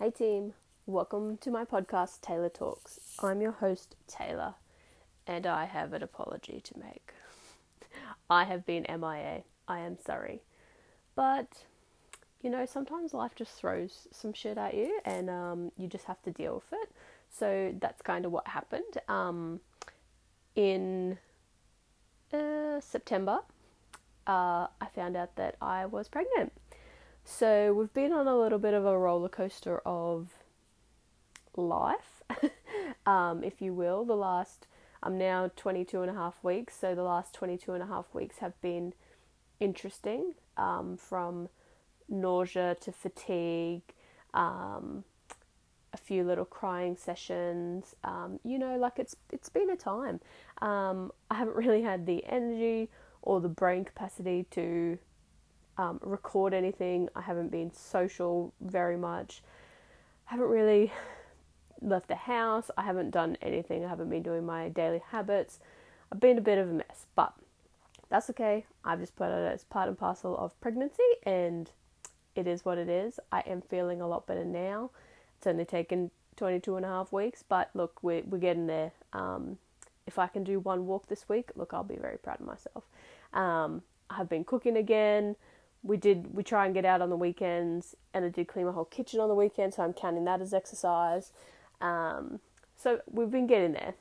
Hey team, welcome to my podcast Taylor Talks. I'm your host Taylor, and I have an apology to make. I have been MIA. I am sorry. But, you know, sometimes life just throws some shit at you and um, you just have to deal with it. So that's kind of what happened. Um, in uh, September, uh, I found out that I was pregnant. So we've been on a little bit of a roller coaster of life, um, if you will. The last, I'm now 22 and a half weeks, so the last 22 and a half weeks have been interesting um, from nausea to fatigue, um, a few little crying sessions. Um, you know, like it's it's been a time. Um, I haven't really had the energy or the brain capacity to um, record anything. I haven't been social very much. I haven't really left the house. I haven't done anything. I haven't been doing my daily habits. I've been a bit of a mess, but that's okay. I've just put it as part and parcel of pregnancy, and it is what it is. I am feeling a lot better now. It's only taken 22 and a half weeks, but look, we're, we're getting there. Um, if I can do one walk this week, look, I'll be very proud of myself. Um, I've been cooking again we did we try and get out on the weekends and I did clean my whole kitchen on the weekend so I'm counting that as exercise. Um, so we've been getting there.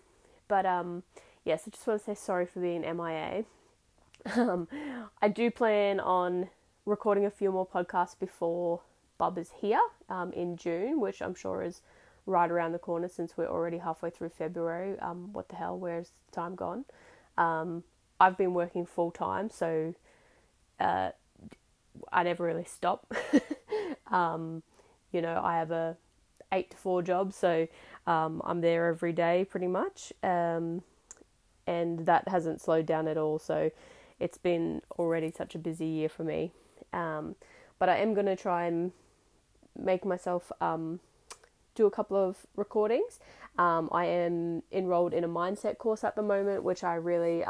But um, yes I just want to say sorry for being MIA um, I do plan on recording a few more podcasts before Bub is here um, in June which I'm sure is right around the corner since we're already halfway through February. Um, what the hell where's time gone? Um, I've been working full time so uh, I never really stop. um, you know, I have a eight to four job, so um, I'm there every day pretty much, um, and that hasn't slowed down at all. So it's been already such a busy year for me. Um, but I am going to try and make myself um, do a couple of recordings. Um, I am enrolled in a mindset course at the moment, which I really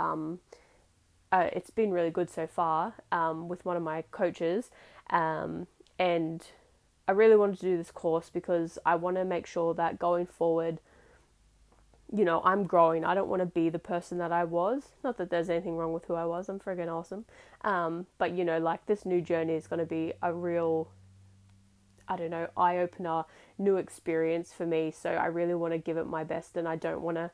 uh, it's been really good so far um, with one of my coaches, um, and I really wanted to do this course because I want to make sure that going forward, you know, I'm growing. I don't want to be the person that I was. Not that there's anything wrong with who I was. I'm friggin' awesome. Um, but you know, like this new journey is going to be a real, I don't know, eye opener, new experience for me. So I really want to give it my best, and I don't want to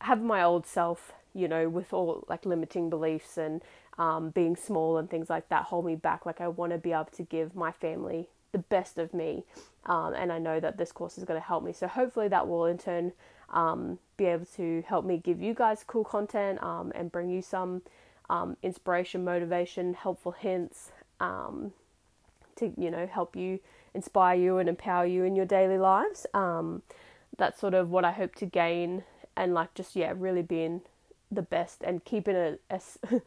have my old self you know, with all like limiting beliefs and um, being small and things like that hold me back. Like, I want to be able to give my family the best of me. Um, and I know that this course is going to help me. So, hopefully, that will in turn um, be able to help me give you guys cool content um, and bring you some um, inspiration, motivation, helpful hints um, to, you know, help you inspire you and empower you in your daily lives. that's sort of what I hope to gain and like just yeah really being the best and keeping a, a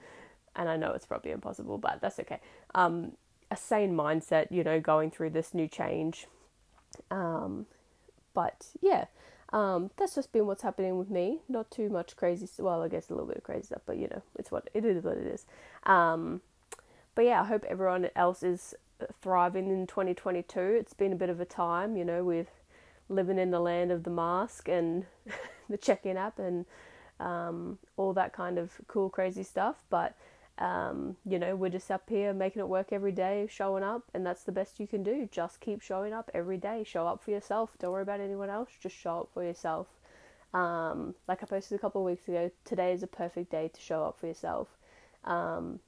and I know it's probably impossible, but that's okay. Um, a sane mindset, you know, going through this new change. Um, but yeah, um, that's just been what's happening with me. Not too much crazy. Well, I guess a little bit of crazy stuff, but you know, it's what it is. What it is. Um, but yeah, I hope everyone else is thriving in 2022. It's been a bit of a time, you know, with living in the land of the mask and the check-in app and um, all that kind of cool, crazy stuff. But um, you know, we're just up here making it work every day, showing up, and that's the best you can do. Just keep showing up every day. Show up for yourself. Don't worry about anyone else. Just show up for yourself. Um, like I posted a couple of weeks ago, today is a perfect day to show up for yourself. Um,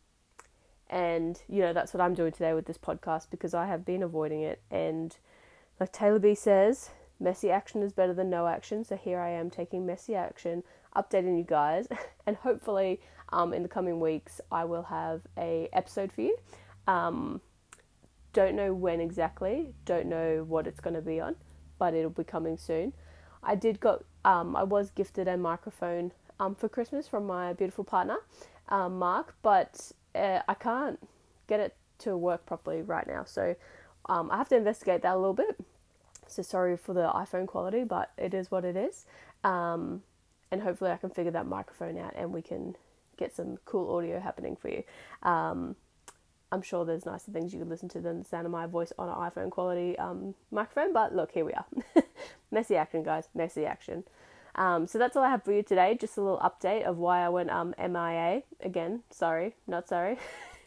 and you know that's what I'm doing today with this podcast because I have been avoiding it. And like Taylor B says, messy action is better than no action. So here I am taking messy action updating you guys, and hopefully, um, in the coming weeks, I will have a episode for you. Um, don't know when exactly, don't know what it's going to be on, but it'll be coming soon. I did got, um, I was gifted a microphone um, for Christmas from my beautiful partner, um, Mark, but uh, I can't get it to work properly right now, so um, I have to investigate that a little bit. So sorry for the iPhone quality, but it is what it is. Um, and hopefully I can figure that microphone out and we can get some cool audio happening for you. Um, I'm sure there's nicer things you could listen to than the sound of my voice on an iPhone quality um, microphone, but look, here we are. messy action, guys, messy action. Um, so that's all I have for you today. Just a little update of why I went um, MIA. Again, sorry, not sorry.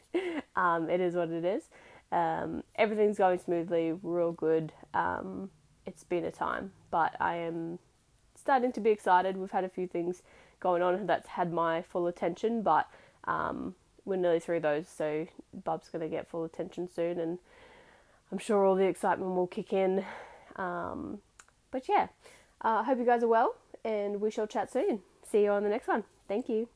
um, it is what it is. Um, everything's going smoothly, real good. Um, it's been a time, but I am starting to be excited. We've had a few things going on that's had my full attention, but um, we're nearly through those, so Bub's going to get full attention soon, and I'm sure all the excitement will kick in. Um, but yeah, I uh, hope you guys are well, and we shall chat soon. See you on the next one. Thank you.